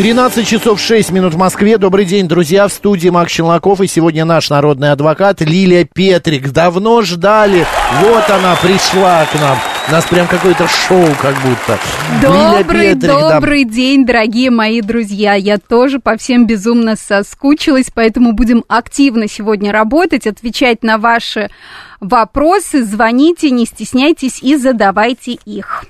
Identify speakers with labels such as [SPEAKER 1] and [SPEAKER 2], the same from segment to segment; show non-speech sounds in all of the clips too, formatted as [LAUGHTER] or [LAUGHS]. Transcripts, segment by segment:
[SPEAKER 1] 13 часов 6 минут в Москве. Добрый день, друзья. В студии Макс Челноков. И сегодня наш народный адвокат Лилия Петрик. Давно ждали. Вот она пришла к нам. У нас прям какое-то шоу как будто.
[SPEAKER 2] Добрый, Петрик, добрый да. день, дорогие мои друзья. Я тоже по всем безумно соскучилась, поэтому будем активно сегодня работать, отвечать на ваши вопросы. Звоните, не стесняйтесь и задавайте их.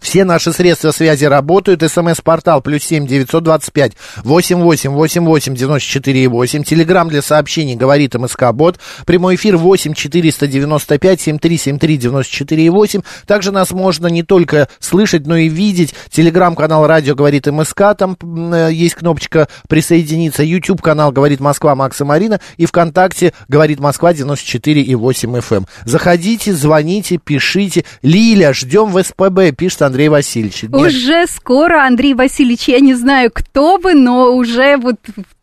[SPEAKER 1] Все наши средства связи работают. СМС-портал плюс семь девятьсот двадцать пять восемь восемь восемь восемь девяносто четыре восемь. Телеграмм для сообщений говорит МСК Бот. Прямой эфир восемь четыреста девяносто пять семь три семь три девяносто четыре восемь. Также нас можно не только слышать, но и видеть. Телеграм-канал Радио говорит МСК. Там э, есть кнопочка присоединиться. YouTube канал говорит Москва Макса Марина. И ВКонтакте говорит Москва девяносто четыре и восемь FM. Заходите, звоните, пишите. Лиля, ждем в СПБ, пишет Андрей Васильевич. Нет.
[SPEAKER 2] Уже скоро, Андрей Васильевич, я не знаю, кто вы, но уже вот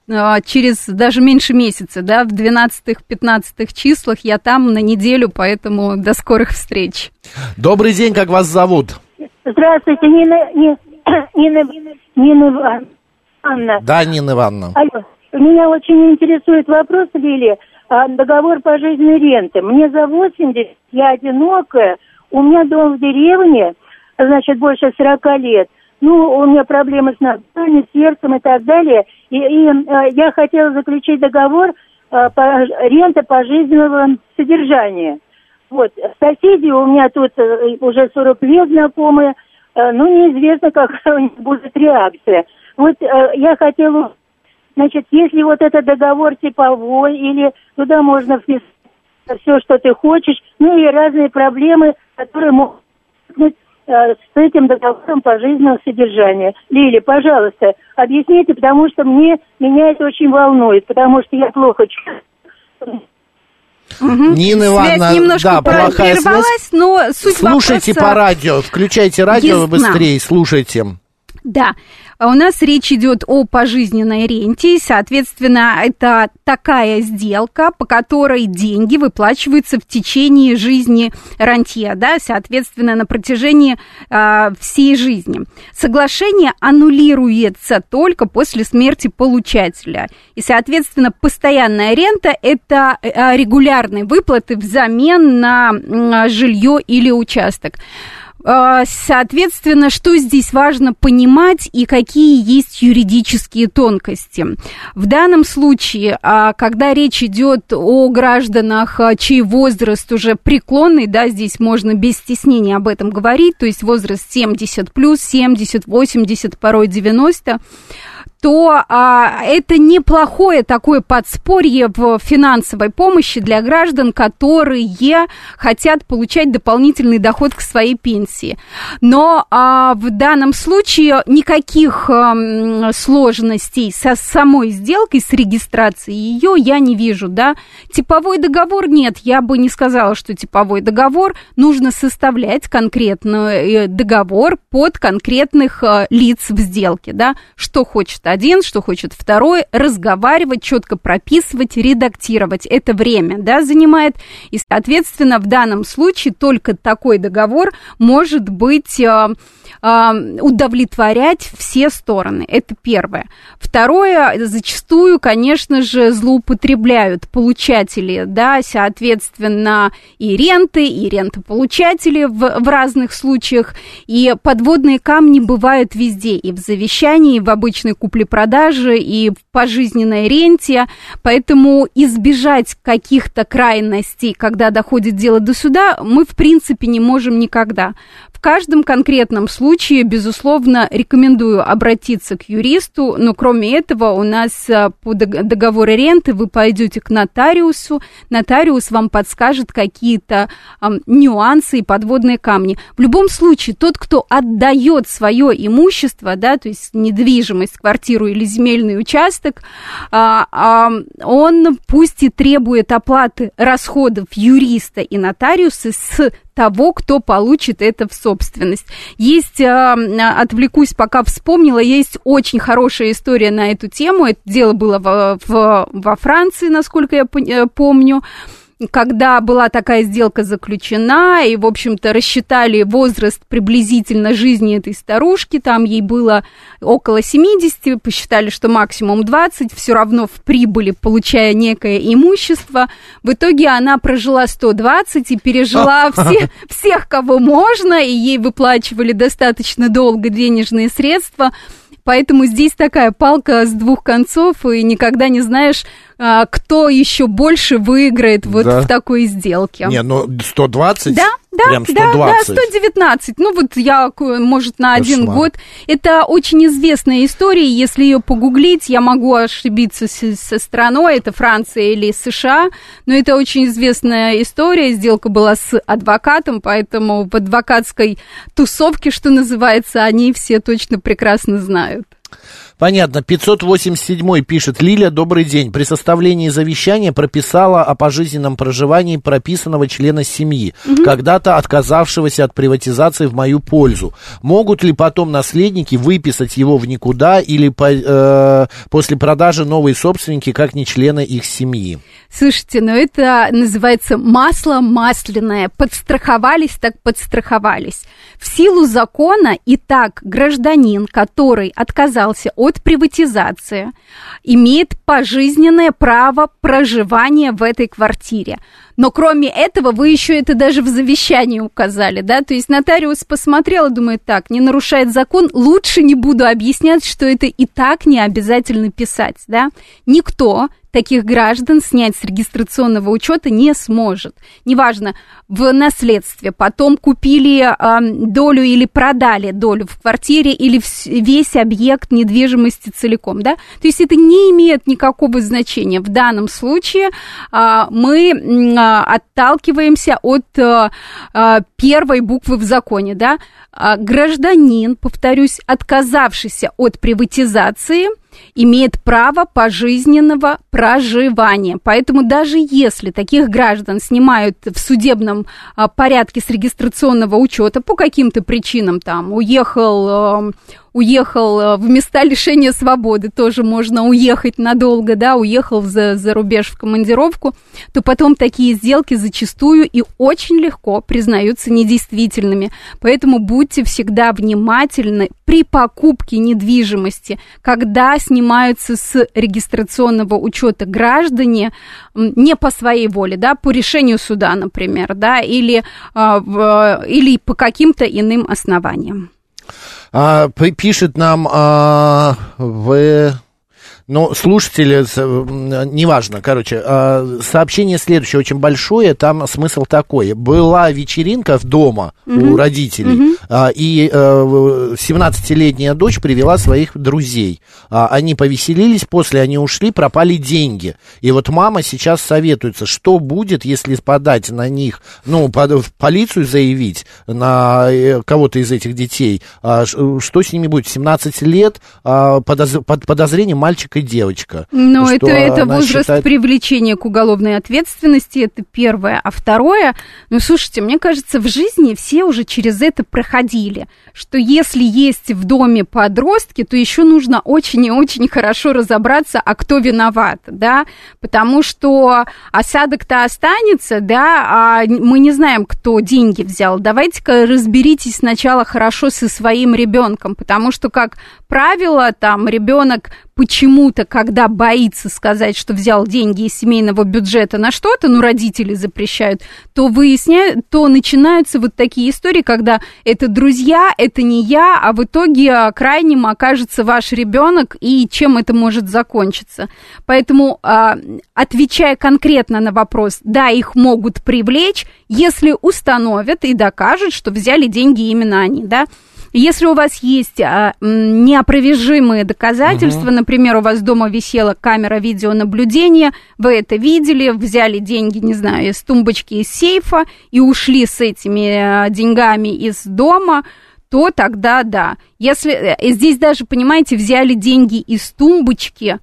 [SPEAKER 2] а, через даже меньше месяца, да, в 12-15 числах я там на неделю, поэтому до скорых встреч.
[SPEAKER 1] Добрый день, как вас зовут?
[SPEAKER 3] Здравствуйте, Нина, Нина, Нина, Нина Ивановна.
[SPEAKER 1] Да, Нина Ивановна.
[SPEAKER 3] Алло. Меня очень интересует вопрос, Лили, а, договор по жизни ренты. Мне за 80, я одинокая, у меня дом в деревне, значит, больше 40 лет. Ну, у меня проблемы с ногами, сердцем и так далее. И, и э, я хотела заключить договор э, по рента пожизненного содержания. Вот, соседи у меня тут э, уже 40 лет знакомые, э, ну, неизвестно, [LAUGHS] какая у них будет реакция. Вот э, я хотела, значит, если вот этот договор типовой, или туда можно вписать все, что ты хочешь, ну и разные проблемы, которые могут с этим договором пожизненного содержания. Лили, пожалуйста, объясните, потому что мне, меня это очень волнует, потому что я плохо чувствую.
[SPEAKER 1] Угу. Нина Ивановна, связь немножко да, плохая связь.
[SPEAKER 2] но суть
[SPEAKER 1] Слушайте
[SPEAKER 2] вопроса...
[SPEAKER 1] по радио, включайте радио Ясна. быстрее, слушайте.
[SPEAKER 2] Да, у нас речь идет о пожизненной ренте, соответственно, это такая сделка, по которой деньги выплачиваются в течение жизни рантье, да, соответственно, на протяжении э, всей жизни. Соглашение аннулируется только после смерти получателя, и, соответственно, постоянная рента – это э, регулярные выплаты взамен на жилье или участок. А, соответственно, что здесь важно понимать и какие есть юридические тонкости. В данном случае, а, когда речь идет о гражданах, а, чей возраст уже преклонный, да, здесь можно без стеснения об этом говорить, то есть возраст 70 плюс, 70, 80, порой 90, то а, это неплохое такое подспорье в финансовой помощи для граждан, которые хотят получать дополнительный доход к своей пенсии. Но а, в данном случае никаких а, сложностей со самой сделкой, с регистрацией ее я не вижу, да. Типовой договор нет, я бы не сказала, что типовой договор нужно составлять конкретный э, договор под конкретных а, лиц в сделке, да, что хочет один, что хочет второй, разговаривать, четко прописывать, редактировать. Это время, да, занимает. И, соответственно, в данном случае только такой договор может быть удовлетворять все стороны. Это первое. Второе, зачастую, конечно же, злоупотребляют получатели, да, соответственно, и ренты, и рентополучатели в, в разных случаях. И подводные камни бывают везде, и в завещании, и в обычной купле-продаже, и в пожизненной ренте. Поэтому избежать каких-то крайностей, когда доходит дело до суда, мы, в принципе, не можем никогда. В каждом конкретном случае случае, безусловно, рекомендую обратиться к юристу, но кроме этого у нас а, по договору ренты вы пойдете к нотариусу, нотариус вам подскажет какие-то а, нюансы и подводные камни. В любом случае, тот, кто отдает свое имущество, да, то есть недвижимость, квартиру или земельный участок, а, а, он пусть и требует оплаты расходов юриста и нотариуса с того, кто получит это в собственность. Есть, а, отвлекусь, пока вспомнила, есть очень хорошая история на эту тему. Это дело было в, в, во Франции, насколько я э, помню когда была такая сделка заключена, и, в общем-то, рассчитали возраст приблизительно жизни этой старушки, там ей было около 70, посчитали, что максимум 20, все равно в прибыли, получая некое имущество. В итоге она прожила 120 и пережила все, [LAUGHS] всех, кого можно, и ей выплачивали достаточно долго денежные средства. Поэтому здесь такая палка с двух концов, и никогда не знаешь, а, кто еще больше выиграет вот да. в такой сделке.
[SPEAKER 1] Не, ну 120?
[SPEAKER 2] Да, да, Прям 120. да, да, 119. Ну вот я, может, на Кошмар. один год. Это очень известная история, если ее погуглить, я могу ошибиться со страной, это Франция или США, но это очень известная история, сделка была с адвокатом, поэтому в адвокатской тусовке, что называется, они все точно прекрасно знают.
[SPEAKER 1] Понятно. 587 пишет. Лиля, добрый день. При составлении завещания прописала о пожизненном проживании прописанного члена семьи, угу. когда-то отказавшегося от приватизации в мою пользу. Могут ли потом наследники выписать его в никуда или по, э, после продажи новые собственники, как не члены их семьи?
[SPEAKER 2] Слушайте, ну это называется масло масляное. Подстраховались, так подстраховались. В силу закона и так гражданин, который отказался от приватизации, имеет пожизненное право проживания в этой квартире. Но кроме этого, вы еще это даже в завещании указали, да? То есть нотариус посмотрел и думает, так, не нарушает закон, лучше не буду объяснять, что это и так не обязательно писать, да? Никто таких граждан снять с регистрационного учета не сможет. Неважно, в наследстве, потом купили э, долю или продали долю в квартире или весь объект недвижимости целиком, да? То есть это не имеет никакого значения. В данном случае э, мы отталкиваемся от э, первой буквы в законе, да? Гражданин, повторюсь, отказавшийся от приватизации – имеет право пожизненного проживания. Поэтому даже если таких граждан снимают в судебном а, порядке с регистрационного учета по каким-то причинам, там, уехал а, уехал э, в места лишения свободы, тоже можно уехать надолго, да, уехал за, за рубеж в командировку, то потом такие сделки зачастую и очень легко признаются недействительными. Поэтому будьте всегда внимательны при покупке недвижимости, когда снимаются с регистрационного учета граждане не по своей воле, да, по решению суда, например, да, или, а, в, или по каким-то иным основаниям.
[SPEAKER 1] А, пишет нам а, в ну, слушатели, неважно, короче, а, сообщение следующее, очень большое, там смысл такой. Была вечеринка в дома угу. у родителей, угу. и 17-летняя э, дочь привела своих друзей. А, они повеселились, после они ушли, пропали деньги. И вот мама сейчас советуется, что будет, если подать на них, ну, в полицию заявить на э, кого-то из этих детей, что с ними будет? 17 лет, под подозрением мальчик и девочка.
[SPEAKER 2] Ну, это, это возраст считает... привлечения к уголовной ответственности, это первое. А второе, ну, слушайте, мне кажется, в жизни все уже через это проходили, что если есть в доме подростки, то еще нужно очень и очень хорошо разобраться, а кто виноват, да, потому что осадок-то останется, да, а мы не знаем, кто деньги взял. Давайте-ка разберитесь сначала хорошо со своим ребенком, потому что, как правило, там ребенок почему-то, когда боится сказать, что взял деньги из семейного бюджета на что-то, ну, родители запрещают, то выясняют, то начинаются вот такие истории, когда это друзья, это не я, а в итоге а, крайним окажется ваш ребенок, и чем это может закончиться. Поэтому, а, отвечая конкретно на вопрос, да, их могут привлечь, если установят и докажут, что взяли деньги именно они, да, Если у вас есть а, неопровержимые доказательства, угу. например, у вас дома висела камера видеонаблюдения, вы это видели, взяли деньги, не знаю, из тумбочки, из сейфа и ушли с этими деньгами из дома, то тогда да. Если э, здесь даже, понимаете, взяли деньги из тумбочки,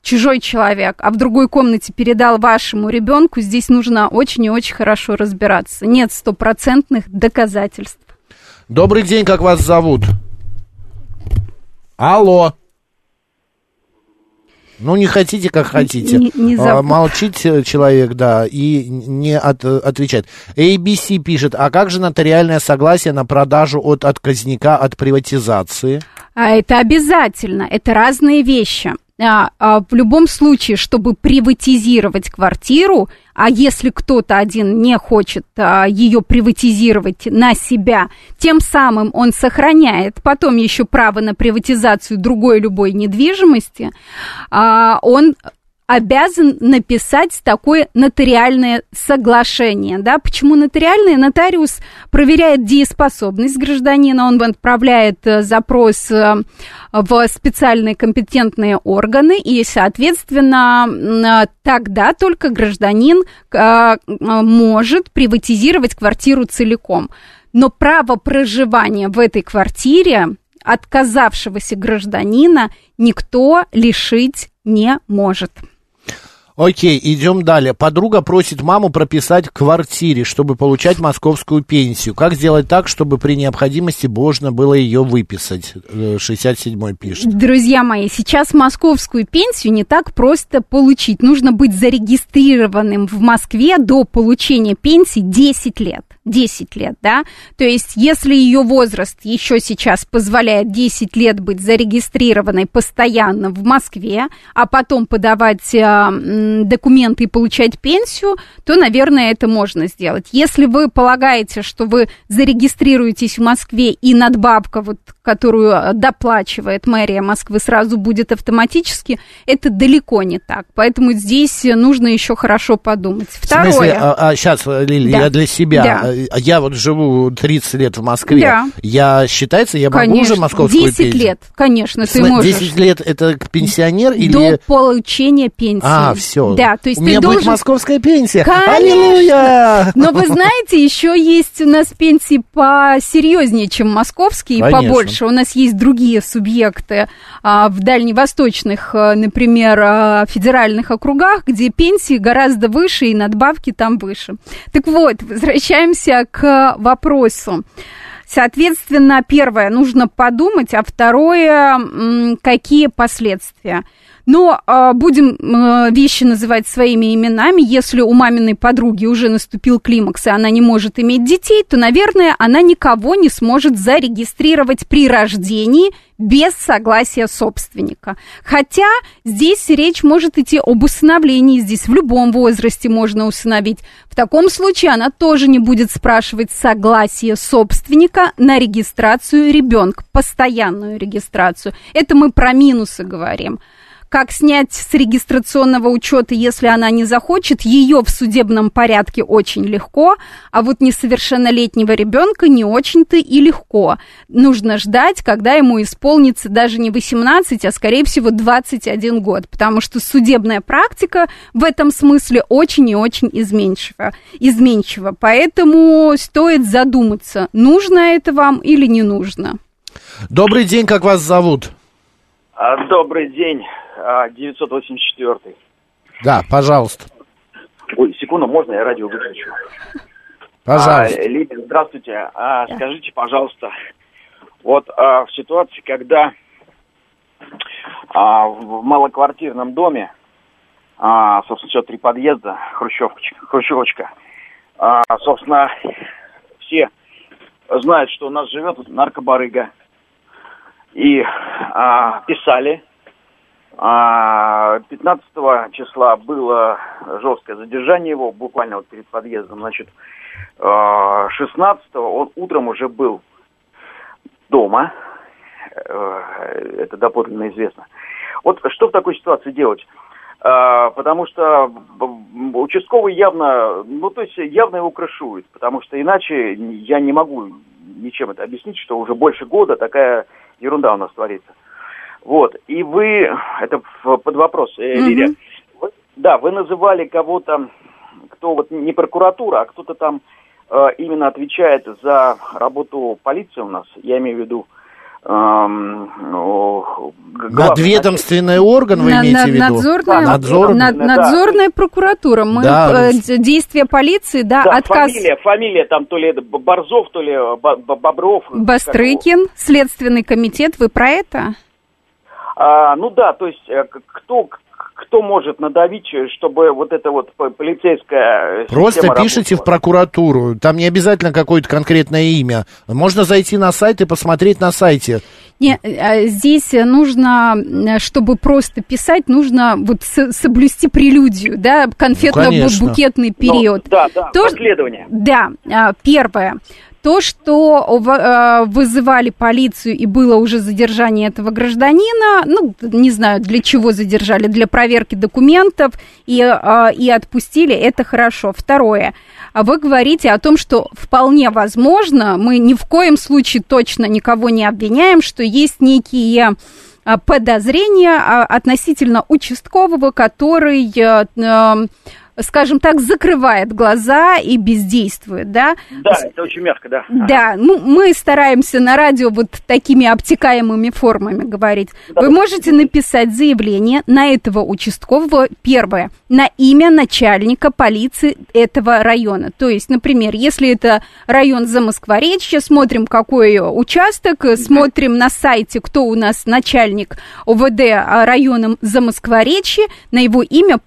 [SPEAKER 2] чужой человек, а в другой комнате передал вашему ребенку, здесь нужно очень и очень хорошо разбираться. Нет стопроцентных доказательств.
[SPEAKER 1] Добрый день, как вас зовут? Алло. Ну, не хотите, как хотите. Не, не а, Молчит человек, да, и не от, отвечает. ABC пишет, а как же нотариальное согласие на продажу от отказника от приватизации?
[SPEAKER 2] А это обязательно, это разные вещи. А, а, в любом случае, чтобы приватизировать квартиру, а если кто-то один не хочет а, ее приватизировать на себя, тем самым он сохраняет потом еще право на приватизацию другой любой недвижимости, а, он обязан написать такое нотариальное соглашение. Да? Почему нотариальное? Нотариус проверяет дееспособность гражданина, он отправляет э, запрос э, в специальные компетентные органы, и, соответственно, э, тогда только гражданин может приватизировать квартиру целиком. Но право проживания в этой квартире отказавшегося гражданина никто лишить не может.
[SPEAKER 1] Окей, идем далее. Подруга просит маму прописать в квартире, чтобы получать московскую пенсию. Как сделать так, чтобы при необходимости можно было ее выписать? 67-й э, пишет.
[SPEAKER 2] Друзья мои, сейчас московскую пенсию не так просто получить. Нужно быть зарегистрированным в Москве до получения пенсии 10 лет. 10 лет, да, то есть если ее возраст еще сейчас позволяет 10 лет быть зарегистрированной постоянно в Москве, а потом подавать э, документы и получать пенсию, то, наверное, это можно сделать. Если вы полагаете, что вы зарегистрируетесь в Москве и надбавка, вот, которую доплачивает мэрия Москвы, сразу будет автоматически, это далеко не так. Поэтому здесь нужно еще хорошо подумать.
[SPEAKER 1] Второе. В смысле, а, а сейчас, Лили, да. я для себя да я вот живу 30 лет в Москве. Да. Я, считается, я
[SPEAKER 2] конечно.
[SPEAKER 1] могу уже московскую
[SPEAKER 2] 10
[SPEAKER 1] пенсию?
[SPEAKER 2] лет, конечно, ты можешь.
[SPEAKER 1] 10 лет это пенсионер или...
[SPEAKER 2] До получения пенсии.
[SPEAKER 1] А, все.
[SPEAKER 2] Да, то есть
[SPEAKER 1] У меня
[SPEAKER 2] должен...
[SPEAKER 1] будет московская пенсия.
[SPEAKER 2] Конечно. Аллилуйя! Но вы знаете, еще есть у нас пенсии посерьезнее, чем московские, и побольше. У нас есть другие субъекты а, в дальневосточных, а, например, а, федеральных округах, где пенсии гораздо выше и надбавки там выше. Так вот, возвращаемся к вопросу. Соответственно, первое, нужно подумать, а второе, какие последствия. Но э, будем э, вещи называть своими именами. Если у маминой подруги уже наступил климакс, и она не может иметь детей, то, наверное, она никого не сможет зарегистрировать при рождении без согласия собственника. Хотя здесь речь может идти об усыновлении, здесь в любом возрасте можно усыновить. В таком случае она тоже не будет спрашивать согласие собственника на регистрацию ребенка, постоянную регистрацию. Это мы про минусы говорим как снять с регистрационного учета, если она не захочет, ее в судебном порядке очень легко, а вот несовершеннолетнего ребенка не очень-то и легко. Нужно ждать, когда ему исполнится даже не 18, а скорее всего 21 год, потому что судебная практика в этом смысле очень и очень изменчива. изменчива. Поэтому стоит задуматься, нужно это вам или не нужно.
[SPEAKER 1] Добрый день, как вас зовут?
[SPEAKER 4] А, добрый день. 984. А,
[SPEAKER 1] да, пожалуйста.
[SPEAKER 4] Ой, секунду, можно я радио выключу?
[SPEAKER 1] Пожалуйста.
[SPEAKER 4] А, Лидия, здравствуйте. А, скажите, пожалуйста, вот а, в ситуации, когда а, в малоквартирном доме, а, собственно, все три подъезда, хрущевочка, хрущевочка, а, собственно, все знают, что у нас живет наркобарыга. И а, писали 15 а, числа было жесткое задержание его, буквально вот перед подъездом. Значит, 16 а, он утром уже был дома. Э, это доподлинно известно. Вот что в такой ситуации делать? А, потому что участковый явно, ну то есть явно его крышует, потому что иначе я не могу ничем это объяснить, что уже больше года такая ерунда у нас творится. Вот, и вы, это под вопрос, э, Лилия, вы, да, вы называли кого-то, кто вот не прокуратура, а кто-то там э, именно отвечает за работу полиции у нас, я имею в виду
[SPEAKER 1] Эм, Надведомственный орган вы на, имеете на, в виду?
[SPEAKER 2] Надзорная, надзорная, над, надзорная прокуратура. Мы, да. э, действия полиции, да,
[SPEAKER 4] да отказ... Фамилия, фамилия там то ли Борзов, то ли Бобров.
[SPEAKER 2] Бастрыкин, Следственный комитет, вы про это?
[SPEAKER 4] А, ну да, то есть э, кто, кто может надавить, чтобы вот это вот полицейская
[SPEAKER 1] Просто пишите работала. в прокуратуру. Там не обязательно какое-то конкретное имя. Можно зайти на сайт и посмотреть на сайте.
[SPEAKER 2] Не, а здесь нужно, чтобы просто писать, нужно вот соблюсти прелюдию, да, конфетно-букетный ну, период.
[SPEAKER 4] Ну, да, да, То, последование.
[SPEAKER 2] Да, а, первое то, что э, вызывали полицию и было уже задержание этого гражданина, ну, не знаю, для чего задержали, для проверки документов и, э, и отпустили, это хорошо. Второе, вы говорите о том, что вполне возможно, мы ни в коем случае точно никого не обвиняем, что есть некие э, подозрения относительно участкового, который скажем так, закрывает глаза и бездействует, да?
[SPEAKER 4] Да, это очень мягко, да.
[SPEAKER 2] Да, ну, мы стараемся на радио вот такими обтекаемыми формами говорить. Да, Вы можете написать заявление на этого участкового, первое, на имя начальника полиции этого района. То есть, например, если это район Замоскворечья, смотрим, какой участок, смотрим на сайте, кто у нас начальник ОВД районом Замоскворечья, на его имя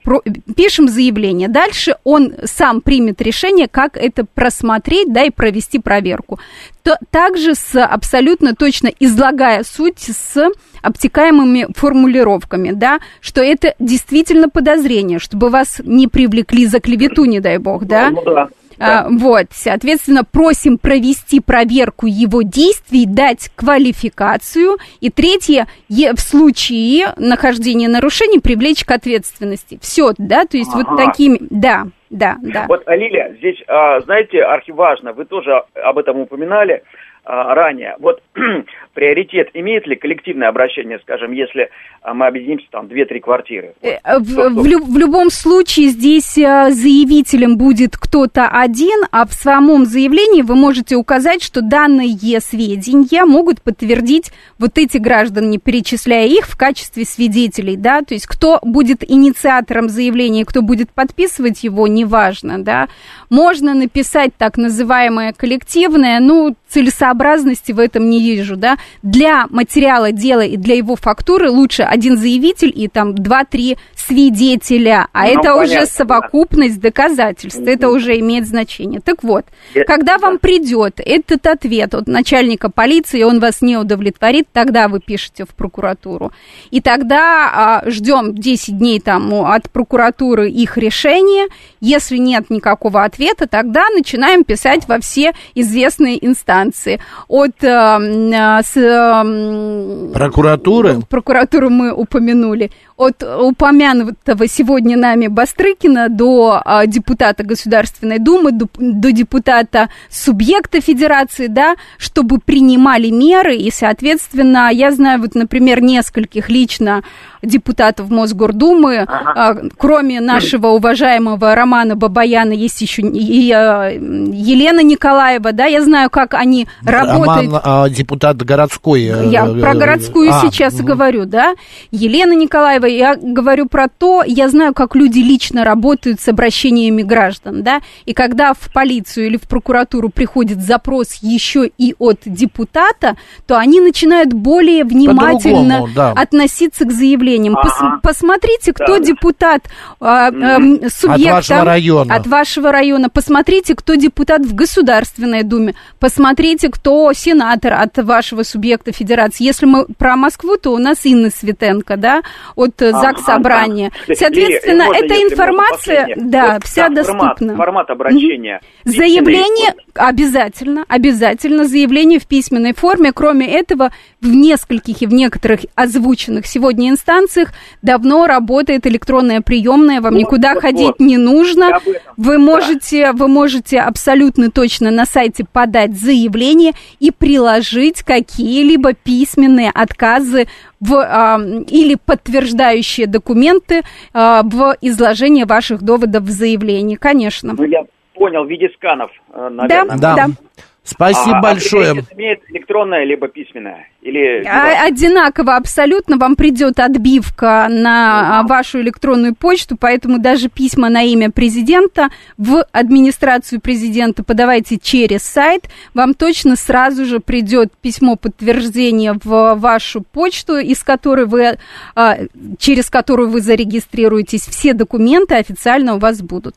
[SPEAKER 2] пишем заявление решение. Дальше он сам примет решение, как это просмотреть, да, и провести проверку. То, также с абсолютно точно излагая суть с обтекаемыми формулировками, да, что это действительно подозрение, чтобы вас не привлекли за клевету, не дай бог, да. Ну, да. А, вот, соответственно, просим провести проверку его действий, дать квалификацию. И третье, в случае нахождения нарушений привлечь к ответственности. Все, да, то есть ага. вот такими, да, да, да.
[SPEAKER 4] Вот, Лилия, здесь, а, знаете, архиважно, вы тоже об этом упоминали, а, ранее. Вот [CLEARS THROAT] приоритет имеет ли коллективное обращение, скажем, если а, мы объединимся там 2-3 квартиры?
[SPEAKER 2] Э, в, в, в любом случае здесь а, заявителем будет кто-то один, а в самом заявлении вы можете указать, что данные сведения могут подтвердить вот эти граждане, перечисляя их в качестве свидетелей, да, то есть кто будет инициатором заявления, кто будет подписывать его, неважно, да. Можно написать так называемое коллективное, ну, целесообразности в этом не вижу, да. Для материала дела и для его фактуры лучше один заявитель и там два-три свидетеля, а ну, это понятно, уже совокупность да. доказательств, mm-hmm. это уже имеет значение. Так вот, Я... когда да. вам придет этот ответ от начальника полиции, он вас не удовлетворит, тогда вы пишете в прокуратуру. И тогда а, ждем 10 дней там от прокуратуры их решения. Если нет никакого ответа, тогда начинаем писать во все известные инстанции. От э, с, э,
[SPEAKER 1] прокуратуры?
[SPEAKER 2] Прокуратуру мы упомянули от упомянутого сегодня нами Бастрыкина до а, депутата Государственной Думы, до, до депутата субъекта Федерации, да, чтобы принимали меры, и, соответственно, я знаю, вот, например, нескольких лично депутатов Мосгордумы, ага. а, кроме нашего уважаемого Романа Бабаяна, есть еще и, а, Елена Николаева, да, я знаю, как они Роман, работают.
[SPEAKER 1] А, депутат городской.
[SPEAKER 2] Э, я про городскую а, сейчас угу. говорю, да. Елена Николаева, я говорю про то, я знаю, как люди лично работают с обращениями граждан, да, и когда в полицию или в прокуратуру приходит запрос еще и от депутата, то они начинают более внимательно да. относиться к заявлениям. Ага. Пос, посмотрите, кто да. депутат а, а, субъекта от вашего района. От вашего района. Посмотрите, кто депутат в Государственной Думе. Посмотрите, кто сенатор от вашего субъекта федерации. Если мы про Москву, то у нас Инна Светенко, да, от а, ЗАГС собрания. Да. Соответственно, можно, эта информация, да, вот, вся да, доступна.
[SPEAKER 4] Формат, формат обращения.
[SPEAKER 2] Угу. Заявление обязательно, обязательно заявление в письменной форме. Кроме этого, в нескольких и в некоторых озвученных сегодня инстанциях станциях давно работает электронная приемная, вам
[SPEAKER 4] Вот,
[SPEAKER 2] никуда
[SPEAKER 4] вот,
[SPEAKER 2] ходить
[SPEAKER 4] вот.
[SPEAKER 2] не нужно. Вы можете, вы можете абсолютно точно на сайте подать заявление и приложить какие-либо письменные отказы в, а, или подтверждающие документы а, в изложении ваших доводов в заявлении, конечно.
[SPEAKER 4] Ну, я понял, в виде сканов, э, наверное.
[SPEAKER 1] Да.
[SPEAKER 2] Да.
[SPEAKER 1] Спасибо
[SPEAKER 4] А
[SPEAKER 1] большое.
[SPEAKER 4] определение имеет электронное либо письменное? Или...
[SPEAKER 2] А- Одинаково абсолютно вам придет отбивка на а, вашу электронную почту, поэтому даже письма на имя президента в администрацию президента подавайте через сайт. Вам точно сразу же придет письмо подтверждения в вашу почту, из которой вы, а, через которую вы зарегистрируетесь. Все документы официально у вас будут.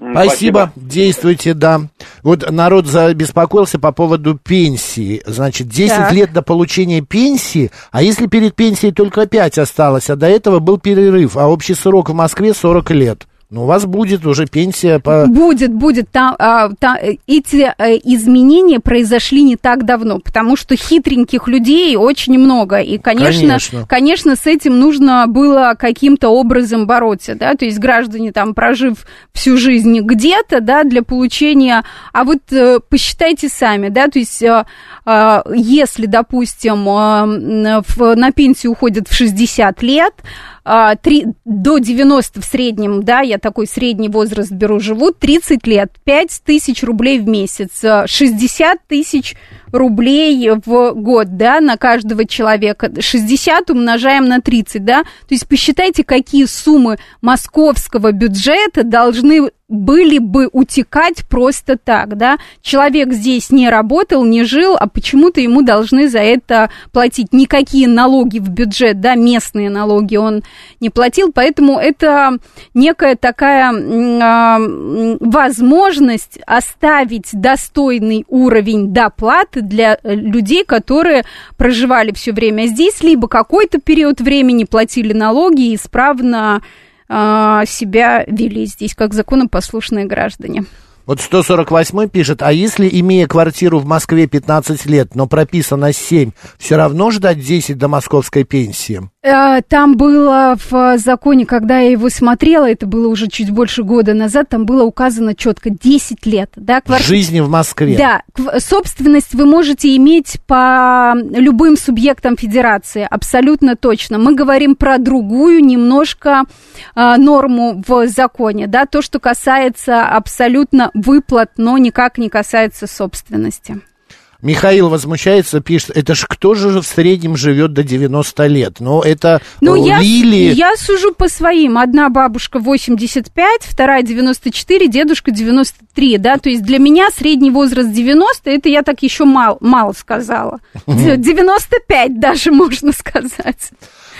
[SPEAKER 4] М,
[SPEAKER 1] Спасибо. Действуйте, да. Вот народ забеспокоился по поводу пенсии. Значит, 10
[SPEAKER 2] Так.
[SPEAKER 1] лет до получения пенсии, а если перед пенсией только 5 осталось, а до этого был перерыв, а общий срок в Москве 40 лет? Ну, у вас будет уже пенсия по...
[SPEAKER 2] Будет, будет. Там, а, та- э, эти э, изменения произошли не так давно, потому что хитреньких людей очень много. И, конечно,
[SPEAKER 1] Конечно.
[SPEAKER 2] конечно, с этим нужно было каким-то образом бороться. Да? То есть граждане, там, прожив всю жизнь где-то, да, для получения... А вот э, посчитайте сами, да, то есть если, допустим, на пенсию уходят в 60 лет, а, три- до 90 в среднем, да, я такой средний возраст беру, живут 30 лет, 5 тысяч рублей в месяц, а, 60 тысяч рублей в год, да, на каждого человека. 60 умножаем на 30, да, то есть посчитайте, какие суммы московского бюджета должны были бы утекать просто так, да. Человек здесь не работал, не жил, а почему-то ему должны за это платить. Никакие налоги в бюджет, да, местные налоги он не платил, поэтому это некая такая м, возможность оставить достойный уровень доплаты для э, людей, которые проживали все время здесь, либо какой-то период времени платили налоги и исправно себя вели здесь как законопослушные граждане.
[SPEAKER 1] Вот 148 пишет, а если, имея квартиру в Москве 15 лет, но прописано 7, все равно ждать 10 до московской пенсии?
[SPEAKER 2] Э, Там было в законе, когда я его смотрела, это было уже чуть больше года назад, там было указано четко 10 лет. Да, квар-
[SPEAKER 1] Жизни в Москве.
[SPEAKER 2] Да, собственность вы можете иметь по любым субъектам федерации, абсолютно точно. Мы говорим про другую немножко а, норму в законе, да, то, что касается абсолютно выплат, но никак не касается собственности.
[SPEAKER 1] Михаил возмущается, пишет, это ж кто же в среднем живет до 90 лет? Ну, это
[SPEAKER 2] Ну,
[SPEAKER 1] э,
[SPEAKER 2] я,
[SPEAKER 1] Лили...
[SPEAKER 2] я сужу по своим. Одна бабушка 85, вторая 94, дедушка 93, да, то есть для меня средний возраст 90, это я так еще мал, мало сказала. [LAUGHS] 95 даже можно сказать.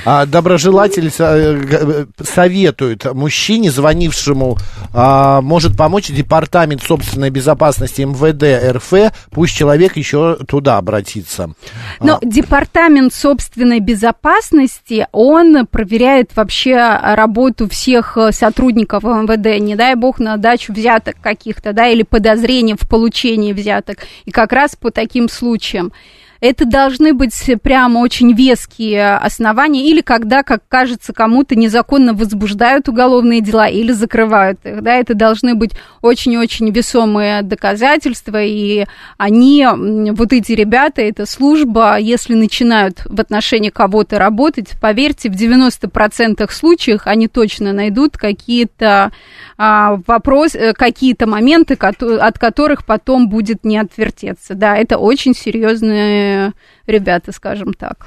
[SPEAKER 1] А доброжелатель э, э, советует мужчине, звонившему, а, может помочь департамент собственной безопасности МВД РФ, пусть человек еще туда обратится.
[SPEAKER 2] Но
[SPEAKER 1] А,
[SPEAKER 2] департамент собственной безопасности, он проверяет вообще работу всех э, сотрудников МВД, не дай бог на дачу взяток каких-то, да, или подозрения в получении взяток. И как раз по таким случаям. Это должны быть прямо очень веские основания, или когда, как кажется, кому-то незаконно возбуждают уголовные дела или закрывают их. Да, это должны быть очень-очень весомые доказательства, и они, вот эти ребята, эта служба, если начинают в отношении кого-то работать, поверьте, в 90% случаев они точно найдут какие-то а, вопросы, какие-то моменты, от которых потом будет не отвертеться. Да, это очень серьезные ребята, скажем так.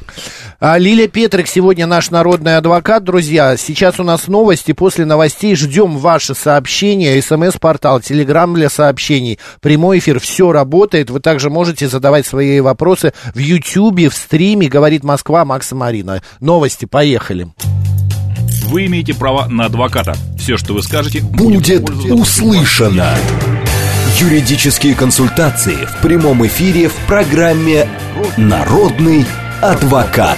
[SPEAKER 1] А, Лилия Петрик сегодня наш народный адвокат, друзья. Сейчас у нас новости. После новостей ждем ваши сообщения. СМС-портал, телеграм для сообщений, прямой эфир. Все работает. Вы также можете задавать свои вопросы в Ютьюбе, в стриме. Говорит Москва, Макса Марина. Новости, поехали.
[SPEAKER 5] Вы имеете право на адвоката. Все, что вы скажете,
[SPEAKER 6] Будет
[SPEAKER 5] пользоваться-
[SPEAKER 6] услышано. Юридические консультации в прямом эфире в программе «Народный адвокат».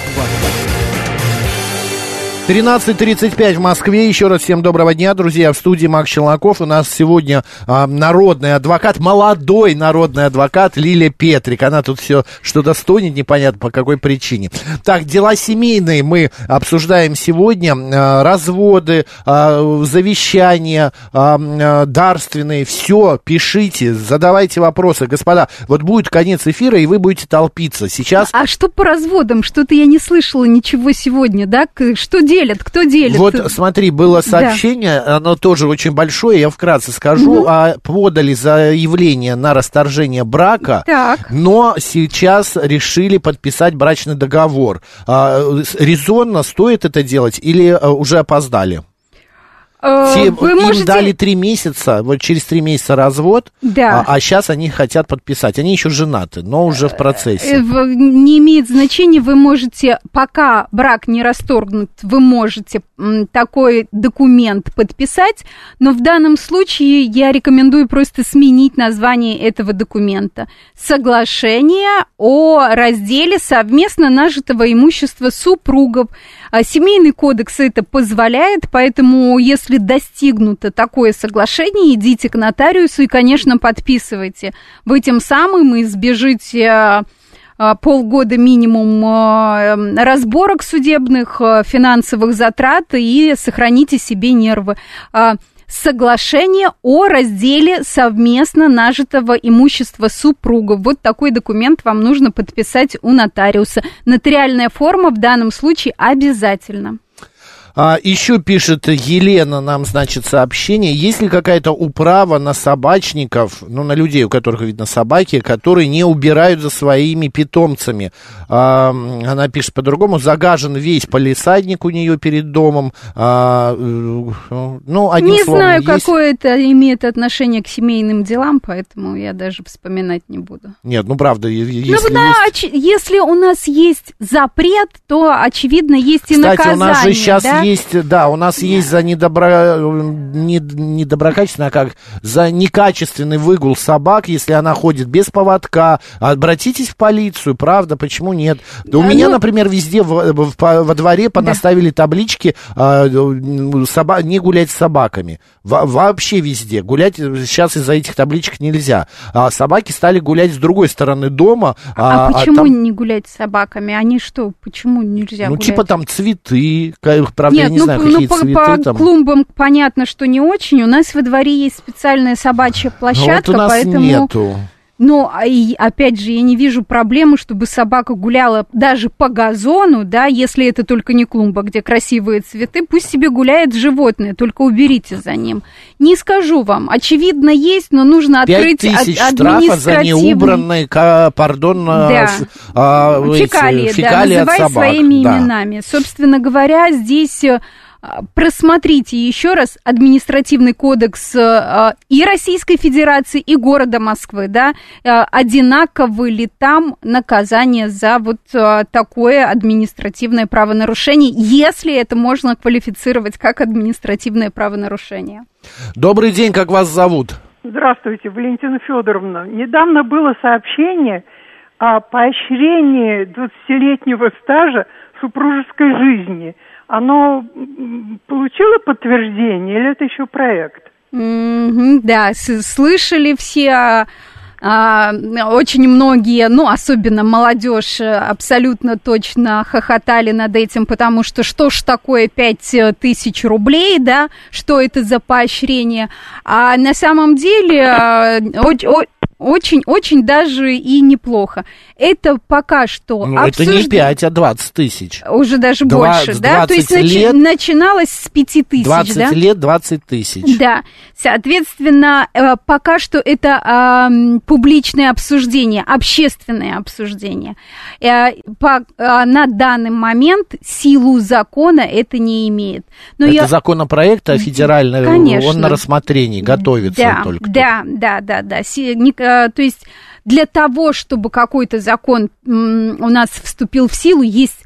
[SPEAKER 1] 13.35 в Москве. Еще раз всем доброго дня, друзья. В студии Макс Челноков. У нас сегодня а, народный адвокат, молодой народный адвокат Лилия Петрик. Она тут все что-то стонет, непонятно по какой причине. Так, дела семейные мы обсуждаем сегодня. А, разводы, а, завещания, а, а, дарственные. Все, пишите, задавайте вопросы. Господа, вот будет конец эфира, и вы будете толпиться. Сейчас...
[SPEAKER 2] А что по разводам? Что-то я не слышала ничего сегодня, да? Что делят? Кто делит?
[SPEAKER 1] Вот смотри, было сообщение, оно тоже очень большое, я вкратце скажу, а, подали заявление на расторжение брака,
[SPEAKER 2] Так.
[SPEAKER 1] но сейчас решили подписать брачный договор. А, резонно стоит это делать или а, уже опоздали?
[SPEAKER 2] Э,
[SPEAKER 1] Те-
[SPEAKER 2] Вы
[SPEAKER 1] им
[SPEAKER 2] можете...
[SPEAKER 1] дали три месяца, вот через три месяца развод,
[SPEAKER 2] Да.
[SPEAKER 1] а, сейчас они хотят подписать. Они еще женаты, но уже в процессе.
[SPEAKER 2] Э, Не имеет значения, вы можете, пока брак не расторгнут, вы можете такой документ подписать, но в данном случае я рекомендую просто сменить название этого документа. Соглашение о разделе совместно нажитого имущества супругов. А Семейный кодекс это позволяет, поэтому если достигнуто такое соглашение, идите к нотариусу и, конечно, подписывайте. Вы тем самым избежите а, а, полгода минимум а, эм, разборок судебных, финансовых затрат и сохраните себе нервы. Соглашение о разделе совместно нажитого имущества супругов. Вот такой документ вам нужно подписать у нотариуса. Нотариальная форма в данном случае обязательно.
[SPEAKER 1] А, еще пишет Елена нам, значит, сообщение. Есть ли какая-то управа на собачников, ну, на людей, у которых, видно, собаки, которые не убирают за своими питомцами? А, она пишет по-другому. Загажен весь полисадник у нее перед домом. А, э, ну, одним
[SPEAKER 2] не
[SPEAKER 1] словом,
[SPEAKER 2] знаю,
[SPEAKER 1] есть-
[SPEAKER 2] какое это имеет отношение к семейным делам, поэтому я даже вспоминать не буду.
[SPEAKER 1] Нет, ну, правда,
[SPEAKER 2] Ну
[SPEAKER 1] если
[SPEAKER 2] да,
[SPEAKER 1] есть...
[SPEAKER 2] если у нас есть запрет, то, очевидно, есть и
[SPEAKER 1] Кстати,
[SPEAKER 2] наказание.
[SPEAKER 1] у нас же сейчас
[SPEAKER 2] да?
[SPEAKER 1] Есть, да, у нас есть за недобро... не, недоброкачественный, а как за некачественный выгул собак, если она ходит без поводка. Обратитесь в полицию, правда, почему нет? Да у
[SPEAKER 2] Да,
[SPEAKER 1] меня,
[SPEAKER 2] ну-
[SPEAKER 1] например, везде в- в- по- во дворе понаставили таблички а, соба- не гулять с собаками. Во- вообще везде. Гулять сейчас из-за этих табличек нельзя. А собаки стали гулять с другой стороны дома.
[SPEAKER 2] А, почему
[SPEAKER 1] там-
[SPEAKER 2] не гулять с собаками? Они что, почему нельзя
[SPEAKER 1] ну,
[SPEAKER 2] гулять?
[SPEAKER 1] типа там цветы, правда,
[SPEAKER 2] Нет, ну,
[SPEAKER 1] знаю,
[SPEAKER 2] ну, по,
[SPEAKER 1] цветы
[SPEAKER 2] по
[SPEAKER 1] там.
[SPEAKER 2] клумбам понятно, что не очень. У нас во дворе есть специальная собачья
[SPEAKER 1] Ну,
[SPEAKER 2] площадка,
[SPEAKER 1] вот у нас
[SPEAKER 2] поэтому...
[SPEAKER 1] нету.
[SPEAKER 2] Но, а и, опять же, я не вижу проблемы, чтобы собака гуляла даже по газону, да, если это только не клумба, где красивые цветы, пусть себе гуляет животное, только уберите за ним. Не скажу вам, очевидно есть, но нужно открыть
[SPEAKER 1] тысяч
[SPEAKER 2] ад-
[SPEAKER 1] штрафа за неубранные, пардон, а,
[SPEAKER 2] Да.
[SPEAKER 1] а,
[SPEAKER 2] фекалии,
[SPEAKER 1] фекалии
[SPEAKER 2] да, называй
[SPEAKER 1] собак.
[SPEAKER 2] своими
[SPEAKER 1] да.
[SPEAKER 2] именами. Собственно говоря, здесь э, просмотрите еще раз административный кодекс э, а, и Российской Федерации, и города Москвы, да, э, одинаковы ли там наказание за вот э, такое административное правонарушение, если это можно квалифицировать как административное правонарушение.
[SPEAKER 1] Добрый день, как вас зовут?
[SPEAKER 7] Здравствуйте, Валентина Федоровна. Недавно было сообщение о поощрении 20-летнего стажа супружеской жизни. Оно получило подтверждение или это еще проект?
[SPEAKER 2] Мгм, да, слышали все, а, очень многие, ну, особенно молодежь, э, абсолютно точно хохотали над этим, потому что что ж такое 5 тысяч рублей, да, что это за поощрение, а на самом деле о- очень-очень даже и неплохо. Это пока что
[SPEAKER 1] Ну, это не
[SPEAKER 2] обсужд-
[SPEAKER 1] 5, а 20 тысяч.
[SPEAKER 2] Уже даже
[SPEAKER 1] Два-
[SPEAKER 2] больше, да? То есть
[SPEAKER 1] 20 лет-
[SPEAKER 2] начиналось с 5 тысяч,
[SPEAKER 1] 20
[SPEAKER 2] да?
[SPEAKER 1] лет, 20 тысяч.
[SPEAKER 2] Да, соответственно, э, пока что это м, публичное обсуждение, общественное обсуждение. Э, по- а, на данный момент силу закона это не имеет. Но
[SPEAKER 1] это
[SPEAKER 2] я...
[SPEAKER 1] законопроект а федеральный,
[SPEAKER 2] Конечно.
[SPEAKER 1] он на рассмотрении готовится
[SPEAKER 2] да,
[SPEAKER 1] только.
[SPEAKER 2] Да, да, да, да. Э, то есть для того, чтобы какой-то закон у нас вступил в силу, есть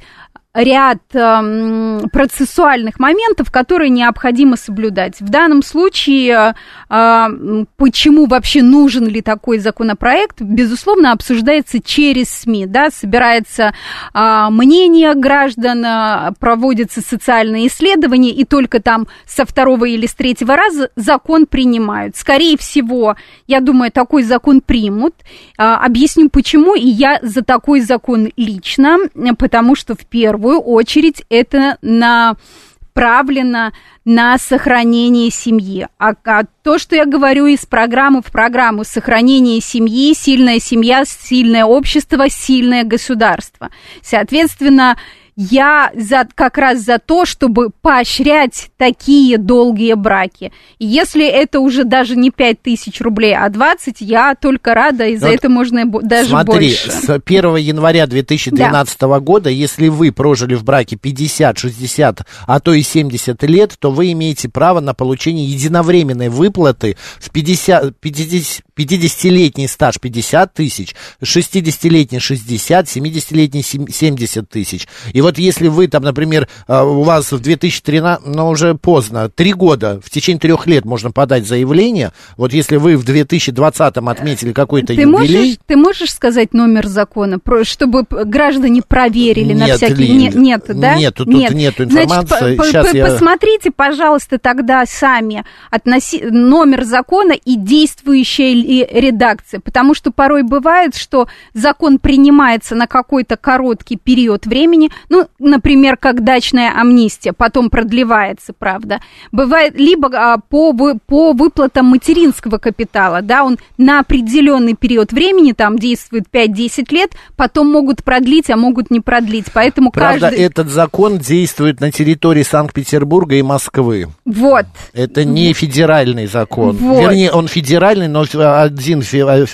[SPEAKER 2] ряд э, процессуальных моментов, которые необходимо соблюдать. В данном случае, э, почему вообще нужен ли такой законопроект, безусловно, обсуждается через СМИ, да, собирается э, мнение граждан, э, проводятся социальные исследования, и только там со второго или с третьего раза закон принимают. Скорее всего, я думаю, такой закон примут. Э, объясню почему, и я за такой закон лично, потому что в первую первую очередь это направлено на сохранение семьи. А, а то, что я говорю из программы в программу, сохранение семьи, сильная семья, сильное общество, сильное государство. Соответственно, я за, как раз за то, чтобы поощрять такие долгие браки. Если это уже даже не 5 тысяч рублей, а 20, я только рада, и за вот это можно даже
[SPEAKER 1] смотри,
[SPEAKER 2] больше.
[SPEAKER 1] с 1 января 2012 да. года, если вы прожили в браке 50, 60, а то и 70 лет, то вы имеете право на получение единовременной выплаты в 50, 50, 50-летний стаж 50 тысяч, 60-летний 60, 70-летний 70 тысяч. И вот если вы там, например, а, у вас в 2013, ну уже поздно, три года, в течение трех лет можно подать заявление, вот если вы в 2020 отметили какой-то ты юбилей...
[SPEAKER 2] Можешь, ты можешь сказать номер закона, чтобы граждане проверили нет, на всякий... Ли, нет, нет, да?
[SPEAKER 1] Нет, тут нет. нету информации.
[SPEAKER 2] Значит, Сейчас я... Посмотрите, пожалуйста, тогда сами относи... номер закона и действующая редакция, потому что порой бывает, что закон принимается на какой-то короткий период времени, ну, например, как дачная амнистия, потом продлевается, правда. Бывает либо а, по, по выплатам материнского капитала, да, он на определенный период времени, там действует 5-10 лет, потом могут продлить, а могут не продлить, поэтому
[SPEAKER 1] Правда,
[SPEAKER 2] каждый...
[SPEAKER 1] этот закон действует на территории Санкт-Петербурга и Москвы.
[SPEAKER 2] Вот.
[SPEAKER 1] Это не федеральный закон.
[SPEAKER 2] Вот.
[SPEAKER 1] Вернее, он федеральный, но один,